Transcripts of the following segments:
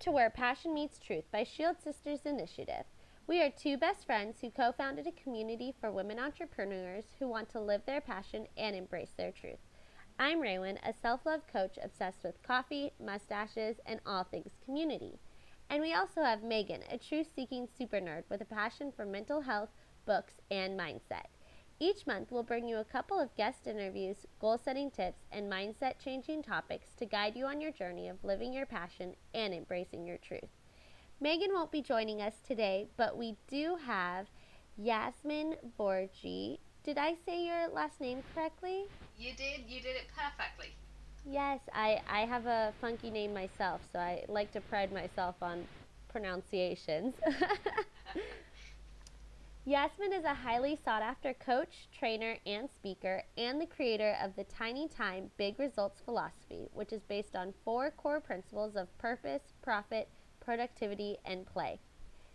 To Where Passion Meets Truth by Shield Sisters Initiative. We are two best friends who co founded a community for women entrepreneurs who want to live their passion and embrace their truth. I'm Raywin, a self love coach obsessed with coffee, mustaches, and all things community. And we also have Megan, a truth seeking super nerd with a passion for mental health, books, and mindset. Each month, we'll bring you a couple of guest interviews, goal setting tips, and mindset changing topics to guide you on your journey of living your passion and embracing your truth. Megan won't be joining us today, but we do have Yasmin Vorajee. Did I say your last name correctly? You did. You did it perfectly. Yes, I, I have a funky name myself, so I like to pride myself on pronunciations. Yasmin is a highly sought after coach, trainer, and speaker, and the creator of the Tiny Time Big Results philosophy, which is based on four core principles of purpose, profit, productivity, and play.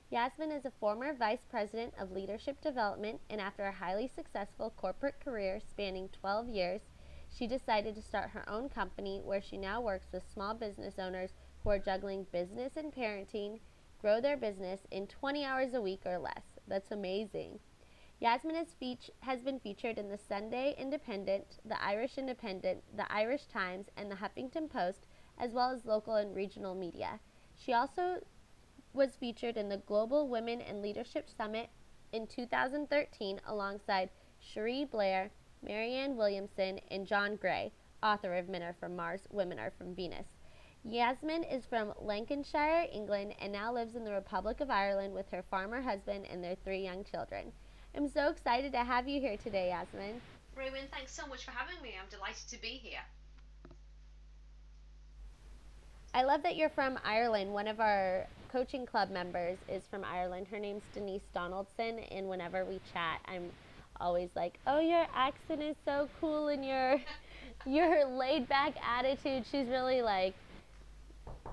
Yasmin is a former vice president of leadership development, and after a highly successful corporate career spanning 12 years, she decided to start her own company where she now works with small business owners who are juggling business and parenting, grow their business in 20 hours a week or less. That's amazing. Yasmin has, has been featured in the Sunday Independent, the Irish Independent, the Irish Times, and the Huffington Post, as well as local and regional media. She also was featured in the Global Women and Leadership Summit in 2013 alongside Cherie Blair, Marianne Williamson, and John Gray, author of Men Are From Mars, Women Are From Venus. Yasmin is from Lancashire, England, and now lives in the Republic of Ireland with her farmer husband and their three young children. I'm so excited to have you here today, Yasmin. Raywin, thanks so much for having me. I'm delighted to be here. I love that you're from Ireland. One of our coaching club members is from Ireland. Her name's Denise Donaldson, and whenever we chat, I'm always like, "Oh, your accent is so cool, and your your laid back attitude." She's really like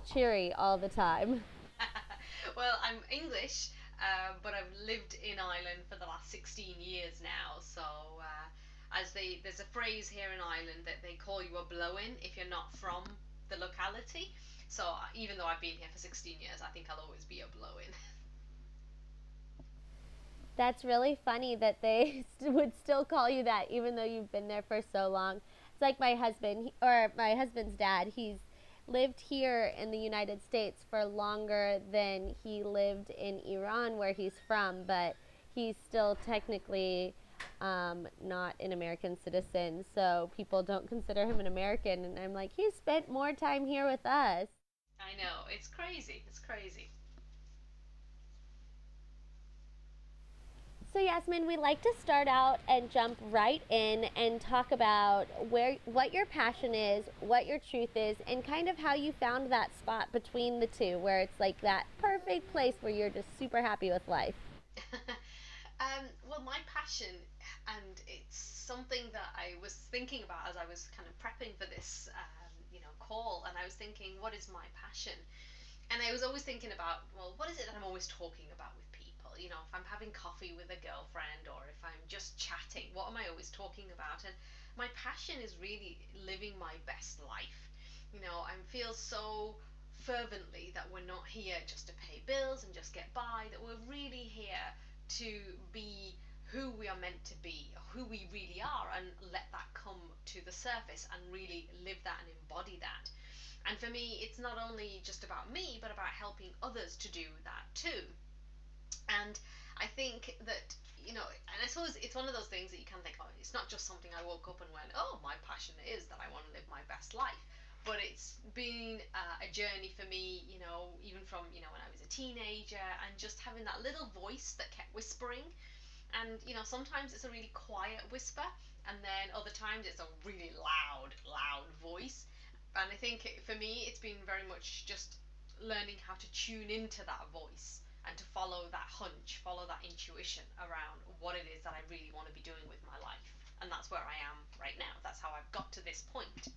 cheery all the time. well, I'm English, uh, but I've lived in Ireland for the last 16 years now. So, uh, as they there's a phrase here in Ireland that they call you a blow-in if you're not from the locality. So even though I've been here for 16 years, I think I'll always be a blow-in. That's really funny that they would still call you that even though you've been there for so long. It's like my husband or my husband's dad. He's lived here in the United States for longer than he lived in Iran, where he's from, but he's still technically um, not an American citizen. So people don't consider him an American. And I'm like, he spent more time here with us. I know. It's crazy. It's crazy. So Yasmin, we like to start out and jump right in and talk about where what your passion is, what your truth is, and kind of how you found that spot between the two where it's like that perfect place where you're just super happy with life. um, well, my passion, and it's something that I was thinking about as I was kind of prepping for this, um, you know, call, and I was thinking, what is my passion? And I was always thinking about, well, what is it that I'm always talking about with You know, if I'm having coffee with a girlfriend or if I'm just chatting, what am I always talking about? And my passion is really living my best life. You know, I feel so fervently that we're not here just to pay bills and just get by, that we're really here to be who we are meant to be, who we really are, and let that come to the surface and really live that and embody that. And for me, it's not only just about me, but about helping others to do that too. And I think that, you know, and I suppose it's one of those things that you can think, oh, it's not just something I woke up and went, oh, my passion is that I want to live my best life. But it's been uh, a journey for me, you know, even from, you know, when I was a teenager and just having that little voice that kept whispering. And, you know, sometimes it's a really quiet whisper, and then other times it's a really loud, loud voice. And I think for me, it's been very much just learning how to tune into that voice and to follow that hunch, follow that intuition around what it is that I really want to be doing with my life. And that's where I am right now. That's how I've got to this point.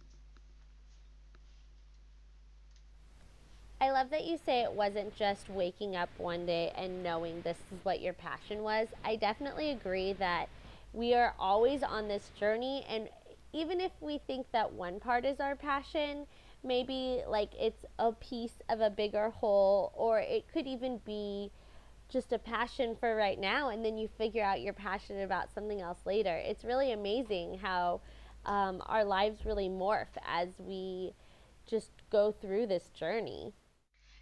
I love that you say it wasn't just waking up one day and knowing this is what your passion was. I definitely agree that we are always on this journey, and even if we think that one part is our passion, maybe like it's a piece of a bigger whole, or it could even be just a passion for right now, and then you figure out you're passionate about something else later. It's really amazing how um, our lives really morph as we just go through this journey.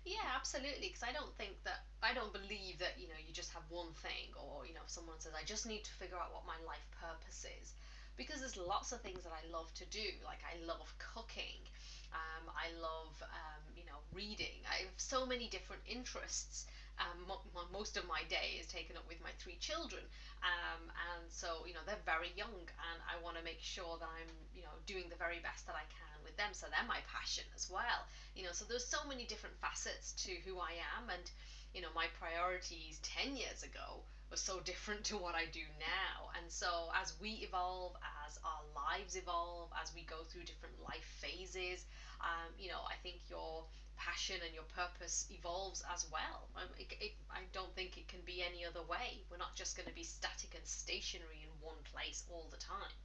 Yeah, absolutely. Because I don't think that I don't believe that you know you just have one thing, or you know, if someone says I just need to figure out what my life purpose is, because there's lots of things that I love to do. Like I love cooking, um, I love um, you know reading. I have so many different interests. Um, mo- mo- most of my day is taken up with my three children, um, and so you know they're very young, and I want to make sure that I'm you know doing the very best that I can with them. So they're my passion as well. You know, so there's so many different facets to who I am, and you know my priorities 10 years ago were so different to what I do now. And so as we evolve, as our lives evolve, as we go through different life phases, um, you know, I think your passion and your purpose evolves as well. Um, it, it, I don't think it can be any other way. We're not just going to be static and stationary in one place all the time.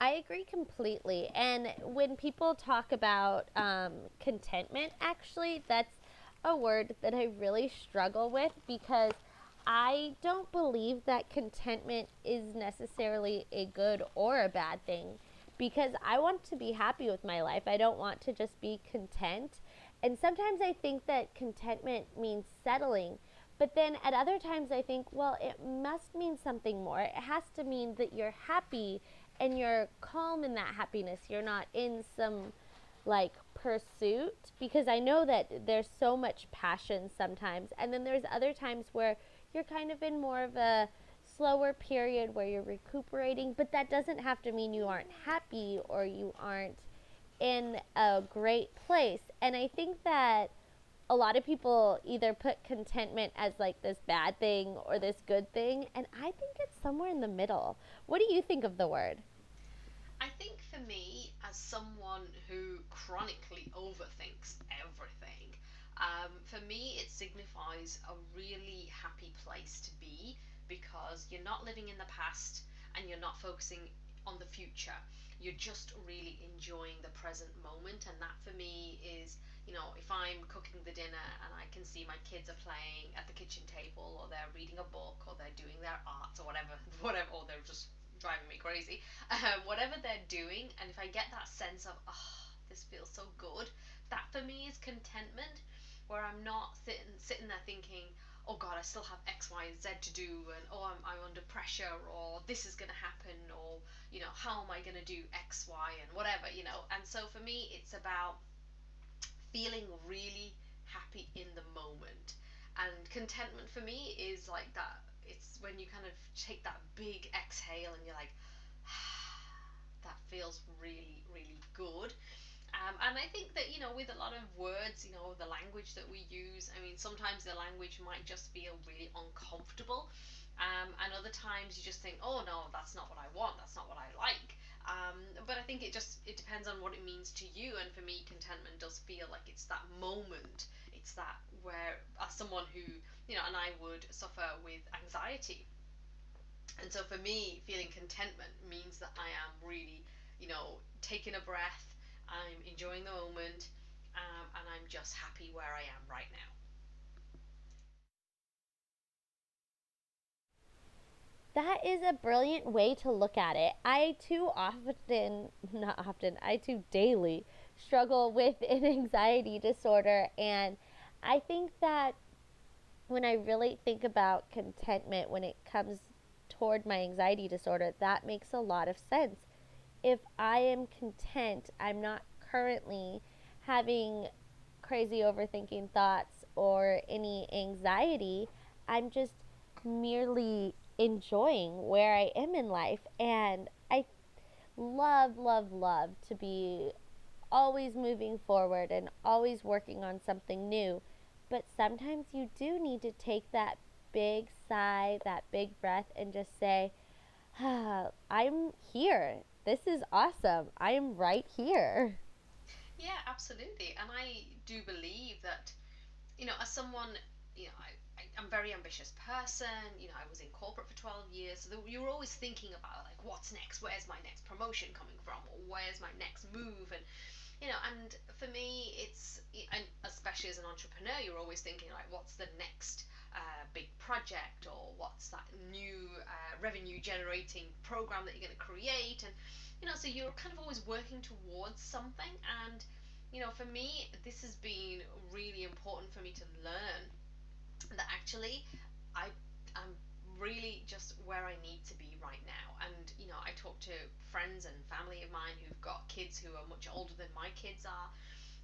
I agree completely. And when people talk about um, contentment, actually, that's a word that I really struggle with because I don't believe that contentment is necessarily a good or a bad thing because I want to be happy with my life. I don't want to just be content. And sometimes I think that contentment means settling. But then at other times, I think, well, it must mean something more. It has to mean that you're happy and you're calm in that happiness. You're not in some like pursuit because I know that there's so much passion sometimes. And then there's other times where you're kind of in more of a slower period where you're recuperating, but that doesn't have to mean you aren't happy or you aren't in a great place. And I think that a lot of people either put contentment as like this bad thing or this good thing, and I think it's somewhere in the middle. What do you think of the word? I think for me, as someone who chronically overthinks everything, um, for me it signifies a really happy place to be because you're not living in the past and you're not focusing on the future. You're just really enjoying the present moment, and that for me is, you know, if I'm cooking the dinner and I can see my kids are playing at the kitchen table, or they're reading a book, or they're doing their arts, or whatever, whatever, or they're just driving me crazy. Um, whatever they're doing, and if I get that sense of, oh, this feels so good, that for me is contentment, where I'm not sitting sitting there thinking, oh God, I still have X, Y, and Z to do, and oh, I'm, I'm under pressure, or this is going to happen, or you know, how am I going to do X, Y, and whatever, you know. And so for me, it's about feeling really happy in the moment. And contentment for me is like that it's when you kind of take that big exhale and you're like, that feels really, really good. Um, and I think that, you know, with a lot of words, you know, the language that we use, I mean, sometimes the language might just feel really uncomfortable. Um, and other times you just think, oh no, that's not what I want, that's not what I like. Um, but I think it just it depends on what it means to you. And for me, contentment does feel like it's that moment. It's that where, as someone who you know, and I would suffer with anxiety. And so for me, feeling contentment means that I am really, you know, taking a breath, I'm enjoying the moment, um, and I'm just happy where I am right now. That is a brilliant way to look at it. I too often, not often, I too daily struggle with an anxiety disorder. And I think that when I really think about contentment when it comes toward my anxiety disorder, that makes a lot of sense. If I am content, I'm not currently having crazy overthinking thoughts or any anxiety. I'm just merely enjoying where I am in life. And I love, love, love to be always moving forward and always working on something new. But sometimes you do need to take that big sigh, that big breath, and just say, ah, I'm here. This is awesome. I am right here. Yeah, absolutely. And I do believe that, you know, as someone, you know, I, I I'm a very ambitious person. You know, I was in corporate for 12 years, so you're always thinking about like, what's next? Where's my next promotion coming from? Or where's my next move? And you know, and for me, it's and especially as an entrepreneur, you're always thinking like, what's the next uh, big project, or what's that new uh, revenue generating program that you're going to create, and you know, so you're kind of always working towards something, and you know, for me, this has been really important for me to learn that actually I I'm really just where I need to be right now. And you know, I talk to friends and family of mine who've got kids who are much older than my kids are,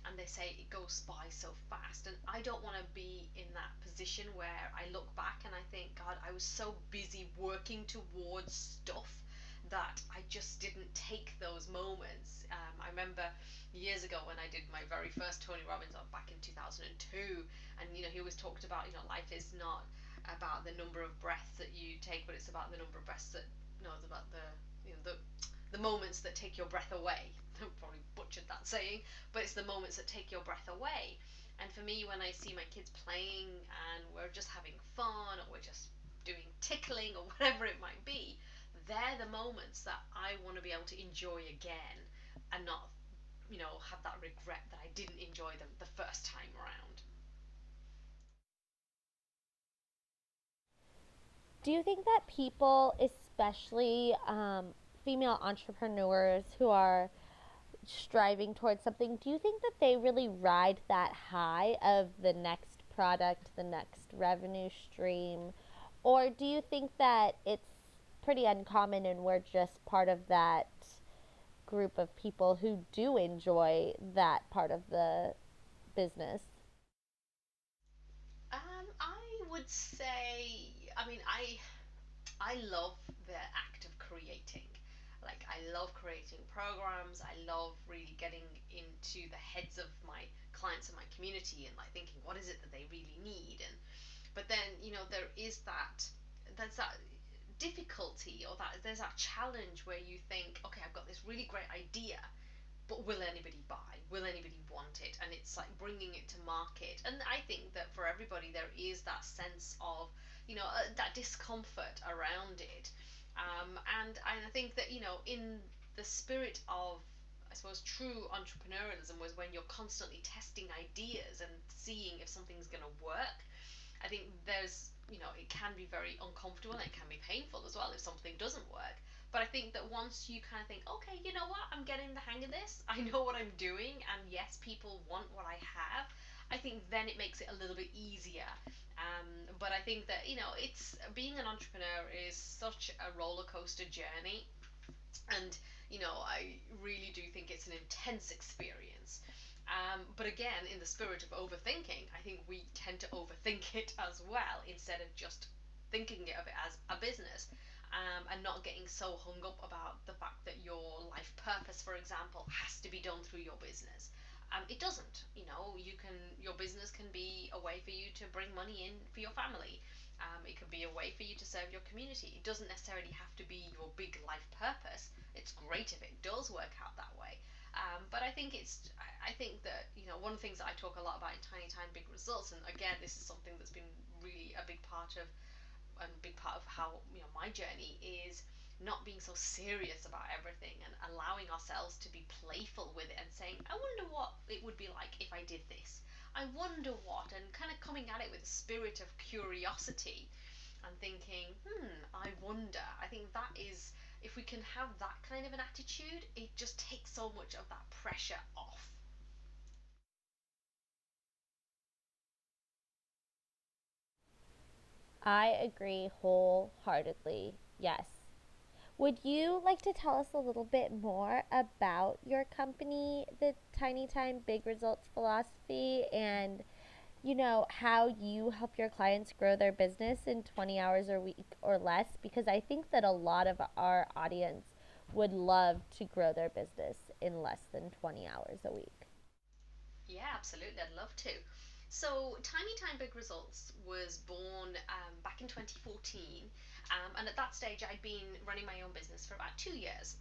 and they say it goes by so fast. And I don't want to be in that position where I look back and I think, God, I was so busy working towards stuff that I just didn't take those moments. Um, I remember years ago when I did my very first Tony Robbins on back in 2002, and you know he always talked about you know life is not about the number of breaths that you take, but it's about the number of breaths that no, it's about the you know the the moments that take your breath away. I've probably butchered that saying, but it's the moments that take your breath away. And for me, when I see my kids playing and we're just having fun or we're just doing tickling or whatever it might be, they're the moments that I want to be able to enjoy again and not you know, have that regret that I didn't enjoy them the first time around. Do you think that people, especially um, female entrepreneurs who are striving towards something, do you think that they really ride that high of the next product, the next revenue stream? Or do you think that it's pretty uncommon and we're just part of that group of people who do enjoy that part of the business? Um, I would say, I mean, I I love the act of creating. Like I love creating programs. I love really getting into the heads of my clients and my community and like thinking what is it that they really need and but then you know there is that there's that difficulty or that there's that challenge where you think, okay, I've got this really great idea, but will anybody buy? Will anybody want it? And it's like bringing it to market. And I think that for everybody, there is that sense of, you know, uh, that discomfort around it. Um, and, and I think that, you know, in the spirit of I suppose true entrepreneurialism was when you're constantly testing ideas and seeing if something's going to work. I think there's you know, it can be very uncomfortable and it can be painful as well if something doesn't work. But I think that once you kind of think, okay, you know what, I'm getting the hang of this, I know what I'm doing, and yes, people want what I have, I think then it makes it a little bit easier. Um, but I think that, you know, it's being an entrepreneur is such a roller coaster journey. And, you know, I really do think it's an intense experience. Um, but again, in the spirit of overthinking, I think we tend to overthink it as well instead of just thinking of it as a business um, and not getting so hung up about the fact that your life purpose, for example, has to be done through your business. Um, it doesn't. You know, you can your business can be a way for you to bring money in for your family. Um, it can be a way for you to serve your community. It doesn't necessarily have to be your big life purpose. It's great if it does work out that way. Um, but I think it's I think that you know one of the things that I talk a lot about in Tiny Time Big Results, and again this is something that's been really a big part of and big part of how you know my journey is not being so serious about everything and allowing ourselves to be playful with it and saying I wonder what it would be like if I did this. I wonder what and kind of coming at it with a spirit of curiosity and thinking, hmm, I wonder. I think that is if we can have that kind of an attitude, it just takes so much of that pressure off. I agree wholeheartedly. Yes. Would you like to tell us a little bit more about your company, the Tiny Time Big Results philosophy, and you know, how you help your clients grow their business in 20 hours a week or less because I think that a lot of our audience would love to grow their business in less than 20 hours a week. Yeah, absolutely. I'd love to. So, Tiny Time Big Results was born um, back in 2014, um, and at that stage, I'd been running my own business for about two years.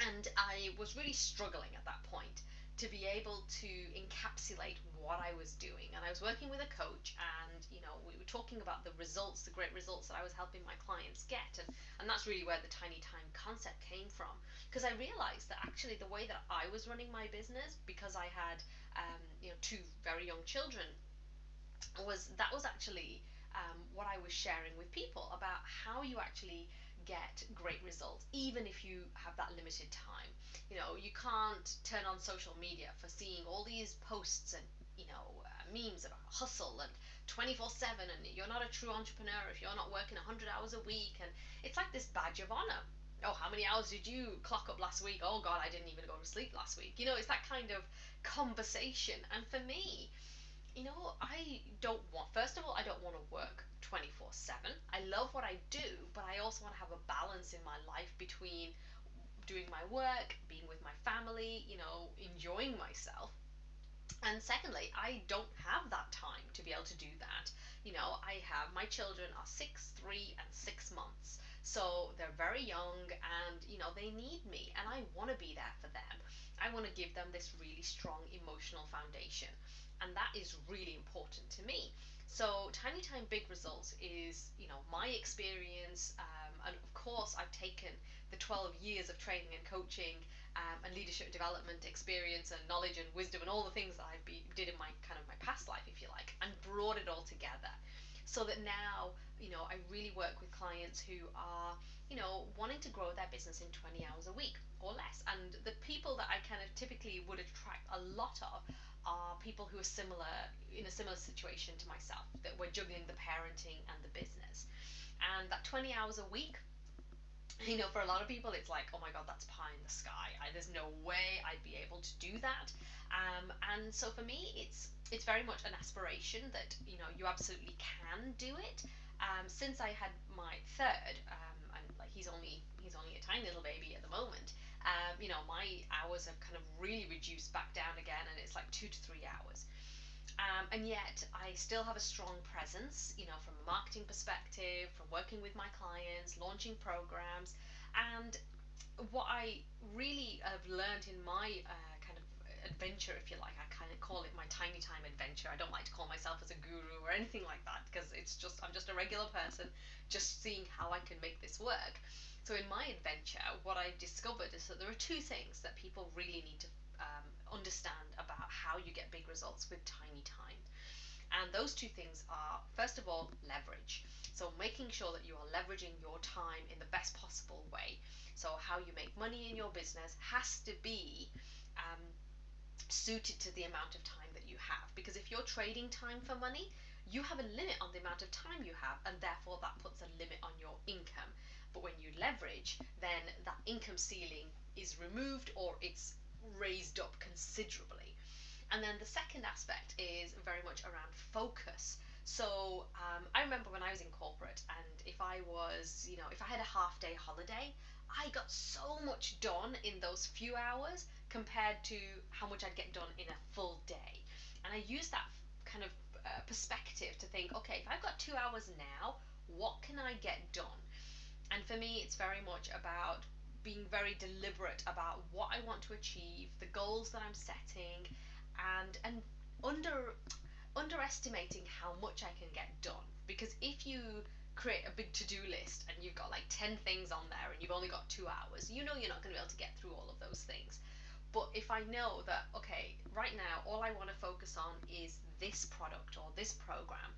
And I was really struggling at that point to be able to encapsulate what I was doing. And I was working with a coach, and you know, we were talking about the results, the great results that I was helping my clients get. And, and that's really where the tiny time concept came from. Because I realized that actually the way that I was running my business, because I had um, you know two very young children, was that was actually um, what I was sharing with people about how you actually get great results, even if you have that limited time. You know, you can't turn on social media for seeing all these posts and you know uh, memes about hustle and 24/7 and you're not a true entrepreneur if you're not working 100 hours a week and it's like this badge of honor. Oh, how many hours did you clock up last week? Oh god, I didn't even go to sleep last week. You know, it's that kind of conversation. And for me, you know, I don't want, first of all, I don't want to work 24 7. I love what I do, but I also want to have a balance in my life between doing my work, being with my family, you know, enjoying myself. And secondly, I don't have that time to be able to do that. You know, I have my children are six, three, and six months. So they're very young and, you know, they need me and I want to be there for them. I want to give them this really strong emotional foundation and that is really important to me. So Tiny Time Big Results is, you know, my experience, um, and of course I've taken the 12 years of training and coaching um, and leadership development experience and knowledge and wisdom and all the things that I did in my kind of my past life, if you like, and brought it all together. So that now, you know, I really work with clients who are, you know, wanting to grow their business in 20 hours a week or less. And the people that I kind of typically would attract a lot of are people who are similar in a similar situation to myself that we're juggling the parenting and the business and that 20 hours a week you know for a lot of people it's like oh my god that's pie in the sky. I, there's no way i'd be able to do that. Um, and so for me it's it's very much an aspiration that you know you absolutely can do it. Um, since i had my third um, and like he's only he's only a tiny little baby at the moment um, you know, my hours have kind of really reduced back down again, and it's like two to three hours. Um, and yet, I still have a strong presence, you know, from a marketing perspective, from working with my clients, launching programs. And what I really have learned in my uh, kind of adventure, if you like, I kind of call it my tiny time adventure. I don't like to call myself as a guru or anything like that because it's just, I'm just a regular person just seeing how I can make this work. So in my adventure, what I've discovered is that there are two things that people really need to understand about how you get big results with tiny time. And those two things are, first of all, leverage. So making sure that you are leveraging your time in the best possible way. So how you make money in your business has to be um, suited to the amount of time that you have. Because if you're trading time for money, you have a limit on the amount of time you have, and therefore that puts a limit on your income. But when you leverage, then that income ceiling is removed or it's raised up considerably. And then the second aspect is very much around focus. So um, I remember when I was in corporate, and if I was, you know, if I had a half day holiday, I got so much done in those few hours compared to how much I'd get done in a full day. And I use that kind of uh, perspective to think, okay, if I've got two hours now, what can I get done? And for me, it's very much about being very deliberate about what I want to achieve, the goals that I'm setting, and and under underestimating how much I can get done. Because if you create a big to-do list and you've got like 10 things on there and you've only got 2 hours, you know you're not going to be able to get through all of those things. But if I know that okay, right now all I want to focus on is this product or this program,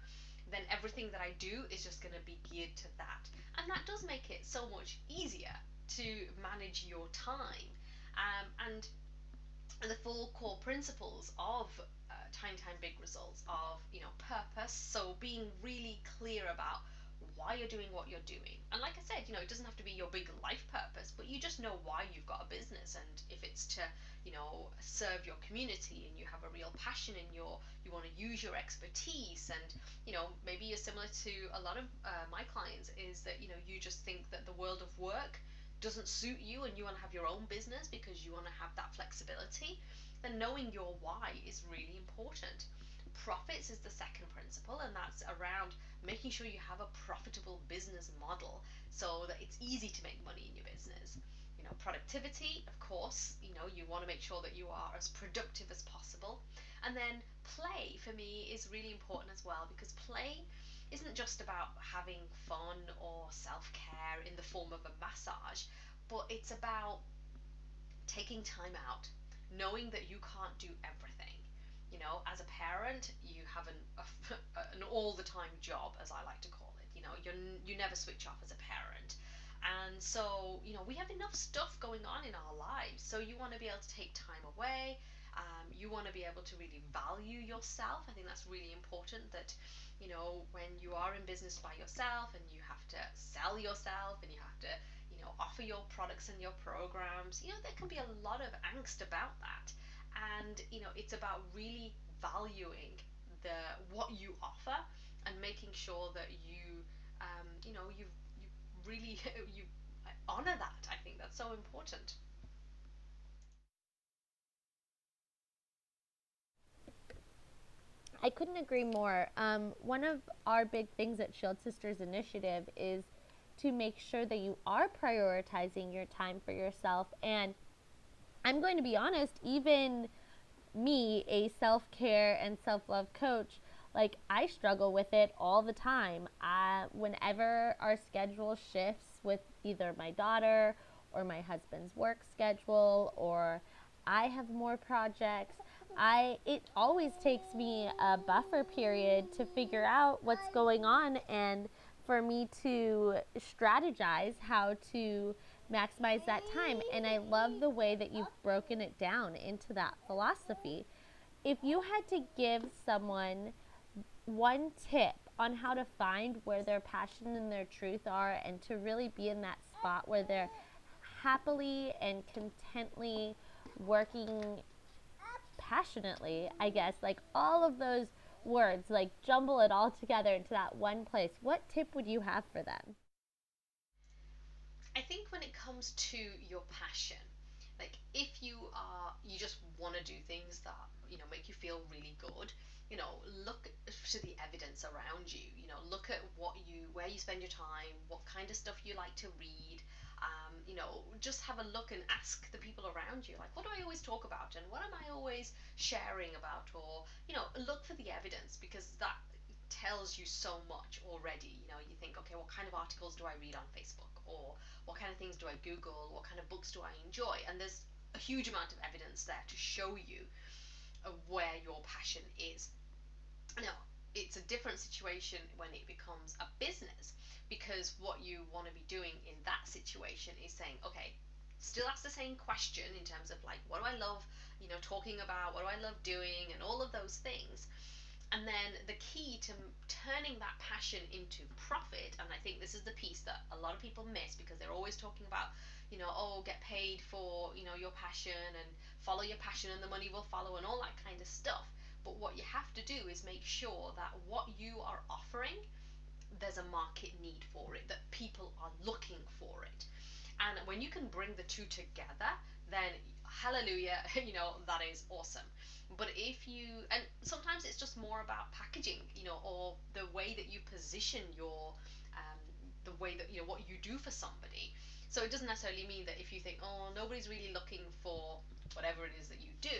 then everything that I do is just going to be geared to that. And that does make it so much easier to manage your time. Um, and the four core principles of uh, Tiny Time Big Results of, you know, purpose. So being really clear about why you're doing what you're doing. And like I said, you know, it doesn't have to be your big life purpose, but you just know why you've got a business and if it's to, you know, serve your community and you have a real passion in your you want to use your expertise and, you know, maybe you're similar to a lot of uh, my clients is that, you know, you just think that the world of work doesn't suit you and you want to have your own business because you want to have that flexibility, then knowing your why is really important. Profits is the second principle, and that's around making sure you have a profitable business model so that it's easy to make money in your business. You know, productivity, of course, you know, you want to make sure that you are as productive as possible. And then play for me is really important as well because play isn't just about having fun or self care in the form of a massage, but it's about taking time out, knowing that you can't do everything. You know, as a parent, you have an, an all the time job, as I like to call it. You know, you you never switch off as a parent. And so, you know, we have enough stuff going on in our lives. So you want to be able to take time away. Um, you want to be able to really value yourself. I think that's really important that, you know, when you are in business by yourself and you have to sell yourself and you have to you know, offer your products and your programs, you know, there can be a lot of angst about that. And, you know, it's about really valuing the what you offer and making sure that you, um, you know, you you really you honor that. I think that's so important. I couldn't agree more. Um, one of our big things at Shield Sisters Initiative is to make sure that you are prioritizing your time for yourself. And I'm going to be honest, even me, a self care and self love coach, like I struggle with it all the time. I, whenever our schedule shifts with either my daughter or my husband's work schedule or I have more projects, I it always takes me a buffer period to figure out what's going on and for me to strategize how to maximize that time. And I love the way that you've broken it down into that philosophy. If you had to give someone one tip on how to find where their passion and their truth are and to really be in that spot where they're happily and contently working passionately, I guess, like all of those words, like jumble it all together into that one place, what tip would you have for them? I think when it comes to your passion, like if you are you just want to do things that you know make you feel really good you know look to the evidence around you you know look at what you where you spend your time what kind of stuff you like to read um, you know, just have a look and ask the people around you, like, what do I always talk about and what am I always sharing about? Or, you know, look for the evidence because that tells you so much already. You know, you think, okay, what kind of articles do I read on Facebook? Or what kind of things do I Google? What kind of books do I enjoy? And there's a huge amount of evidence there to show you where your passion is. Now, it's a different situation when it becomes a business because what you want to be doing in that situation is saying, okay, still ask the same question in terms of like, what do I love, you know, talking about, what do I love doing, and all of those things. And then the key to turning that passion into profit, and I think this is the piece that a lot of people miss because they're always talking about, you know, oh, get paid for, you know, your passion and follow your passion and the money will follow and all that kind of stuff. But what you have to do is make sure that what you are offering there's a market need for it, that people are looking for it. And when you can bring the two together, then hallelujah, you know, that is awesome. But if you, and sometimes it's just more about packaging, you know, or the way that you position your, um, the way that, you know, what you do for somebody. So it doesn't necessarily mean that if you think, oh, nobody's really looking for whatever it is that you do,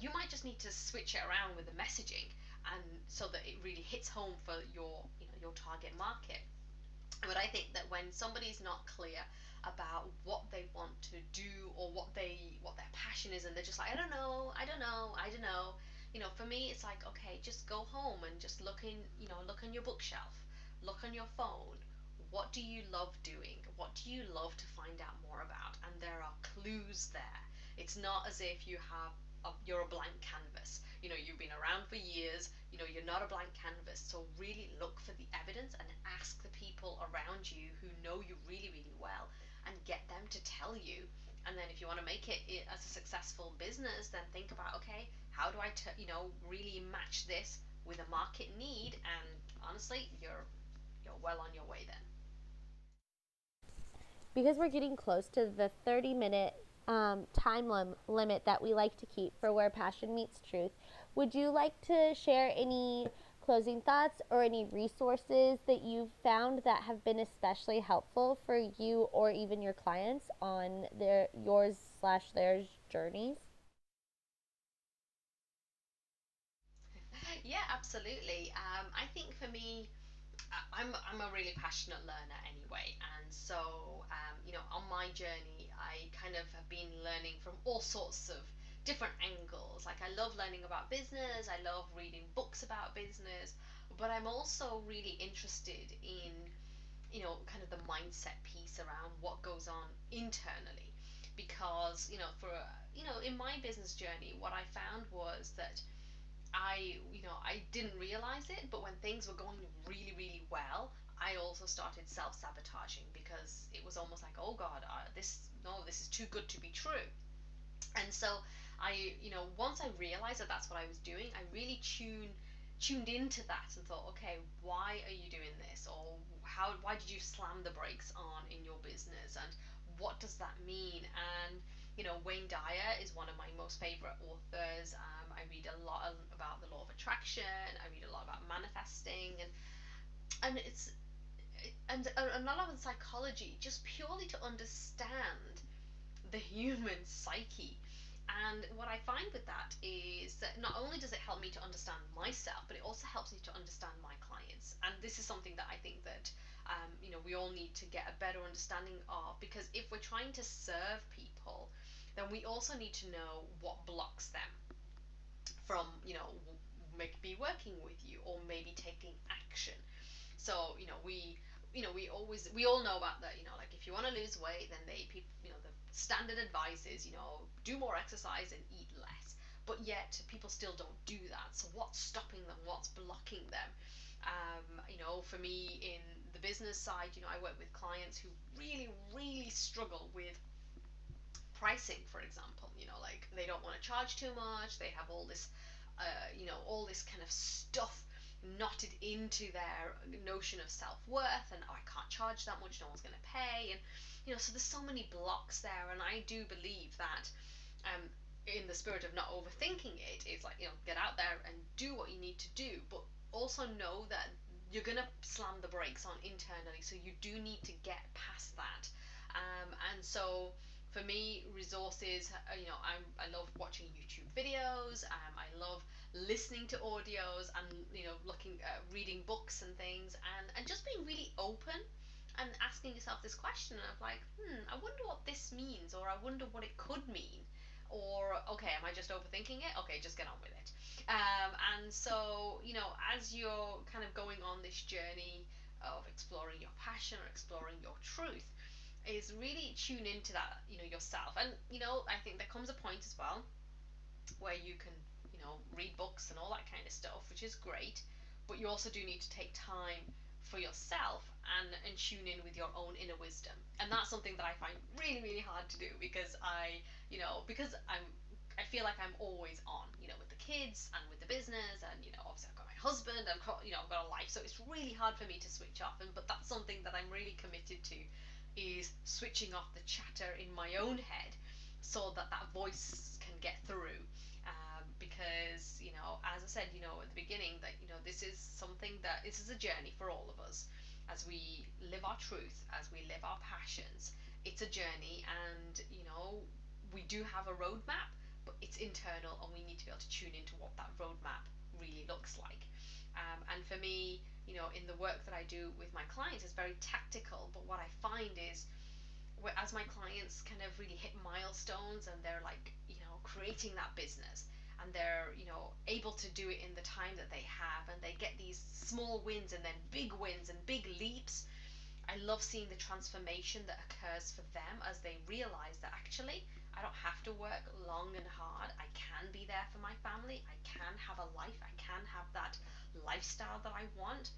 you might just need to switch it around with the messaging and so that it really hits home for your you know your target market. But i think that when somebody's not clear about what they want to do or what they what their passion is and they're just like i don't know i don't know i don't know you know for me it's like okay just go home and just look in you know look on your bookshelf look on your phone. What do you love doing? What do you love to find out more about? And there are clues there. It's not as if you have you're a blank canvas. You know you've been around for years. You know you're not a blank canvas. So really look for the evidence and ask the people around you who know you really really well and get them to tell you. And then if you want to make it as a successful business then think about okay how do I t- you know really match this with a market need? And honestly you're you're well on your way then. Because we're getting close to the 30 minute um, time lim- limit that we like to keep for where passion meets truth. Would you like to share any closing thoughts or any resources that you've found that have been especially helpful for you or even your clients on their yours slash theirs journeys? Yeah, absolutely. Um, I think for me, I'm I'm a really passionate learner anyway, and so um, you know on my journey I kind of have been learning from all sorts of different angles. Like I love learning about business, I love reading books about business, but I'm also really interested in you know kind of the mindset piece around what goes on internally because you know for you know in my business journey what I found was that I, you know, I didn't realize it, but when things were going really, really well, I also started self sabotaging because it was almost like, oh God, uh, this no, this is too good to be true. And so I, you know, once I realized that that's what I was doing, I really tuned tuned into that and thought, okay, why are you doing this, or how, why did you slam the brakes on in your business, and what does that mean? And you know, Wayne Dyer is one of my most favorite authors. Um, I read a lot about the law of attraction. I read a lot about manifesting, and and it's and a lot of psychology just purely to understand the human psyche. And what I find with that is that not only does it help me to understand myself, but it also helps me to understand my clients. And this is something that I think that um, you know we all need to get a better understanding of because if we're trying to serve people, then we also need to know what blocks them from you know maybe working with you or maybe taking action. So you know we you know we always we all know about that you know like if you want to lose weight then they people, you know the standard advice is you know do more exercise and eat less. But yet people still don't do that. So what's stopping them? What's blocking them? Um, you know for me in the business side you know i work with clients who really really struggle with pricing for example you know like they don't want to charge too much they have all this uh, you know all this kind of stuff knotted into their notion of self-worth and oh, I can't charge that much no one's going to pay and you know so there's so many blocks there and I do believe that um, in the spirit of not overthinking it it's like you know get out there and do what you need to do but also know that you're going to slam the brakes on internally so you do need to get past that. Um, and so for me resources uh, you know I'm, I love watching YouTube videos um, I love listening to audios and you know looking uh, reading books and things and and just being really open and asking yourself this question of like hmm i wonder what this means or i wonder what it could mean or okay am i just overthinking it? Okay just get on with it. Um, and so you know as you're kind of going on this journey of exploring your passion or exploring your truth is really tune into that you know yourself and you know i think there comes a point as well where you can you know, read books and all that kind of stuff, which is great. But you also do need to take time for yourself and, and tune in with your own inner wisdom. And that's something that I find really, really hard to do because I, you know, because I'm I feel like I'm always on, you know, with the kids and with the business, and you know, obviously I've got my husband, I've got, you know, I've got a life, so it's really hard for me to switch off. And but that's something that I'm really committed to, is switching off the chatter in my own head, so that that voice can get through. Because you know as i said you know at the beginning that you know this is something that this is a journey for all of us. As we live our truth as we live our passions it's a journey and you know we do have a roadmap but it's internal and we need to be able to tune into what that roadmap really looks like. Um, and for me you know in the work that i do with my clients it's very tactical but what i find is as my clients kind of really hit milestones and they're like you know creating that business and they're you know able to do it in the time that they have and they get these small wins and then big wins and big leaps i love seeing the transformation that occurs for them as they realize that actually i don't have to work long and hard. I can be there for my family. I can have a life. I can have that lifestyle that i want.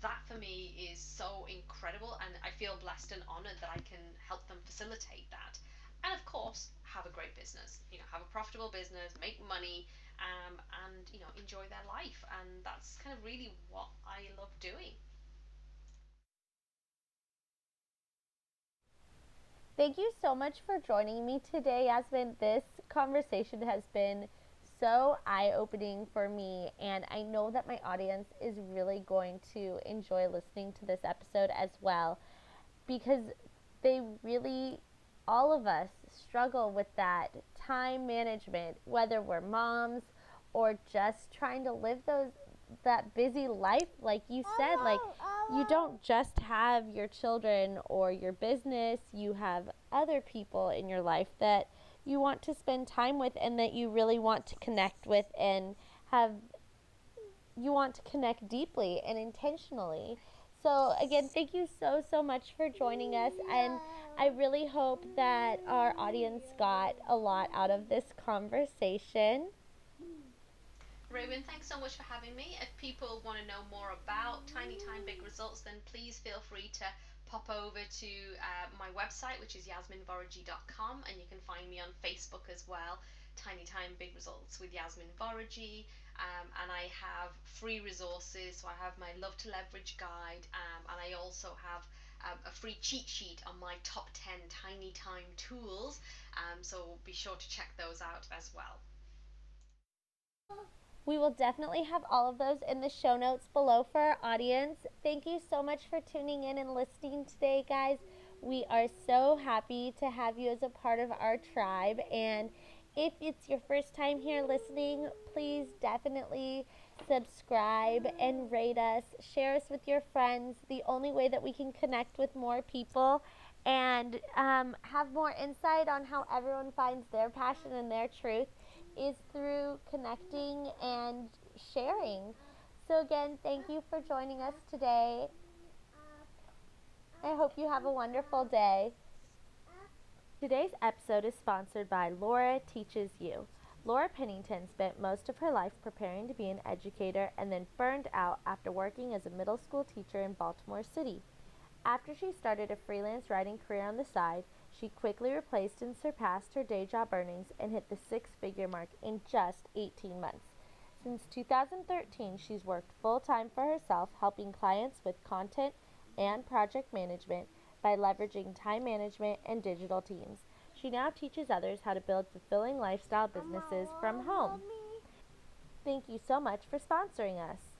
That for me is so incredible and i feel blessed and honored that i can help them facilitate that. And of course have a great business you know have a profitable business make money um, and you know enjoy their life. And that's kind of really what i love doing. Thank you so much for joining me today, Yasmin. This conversation has been so eye opening for me, and I know that my audience is really going to enjoy listening to this episode as well because they really all of us struggle with that time management, whether we're moms or just trying to live those that busy life like you said like you don't just have your children or your business you have other people in your life that you want to spend time with and that you really want to connect with and have you want to connect deeply and intentionally so again thank you so so much for joining us and i really hope that our audience got a lot out of this conversation Raven, thanks so much for having me. If people want to know more about Tiny Time Big Results, then please feel free to pop over to uh, my website, which is yasminvorajee.com, and you can find me on Facebook as well, Tiny Time Big Results with Yasmin Vorajee. Um, and I have free resources. So I have my Love to Leverage guide, um, and I also have um, a free cheat sheet on my top 10 Tiny Time tools. Um, so be sure to check those out as well. We will definitely have all of those in the show notes below for our audience. Thank you so much for tuning in and listening today, guys. We are so happy to have you as a part of our tribe. And if it's your first time here listening, please definitely subscribe and rate us. Share us with your friends. The only way that we can connect with more people and um, have more insight on how everyone finds their passion and their truth is through connecting and sharing. So, again, thank you for joining us today. I hope you have a wonderful day. Today's episode is sponsored by Laura Teaches You. Laura Pennington spent most of her life preparing to be an educator and then burned out after working as a middle school teacher in Baltimore City. After she started a freelance writing career on the side, she quickly replaced and surpassed her day job earnings and hit the six figure mark in just 18 months. Since 2013, she's worked full time for herself, helping clients with content and project management by leveraging time management and digital teams. She now teaches others how to build fulfilling lifestyle businesses from home. Thank you so much for sponsoring us.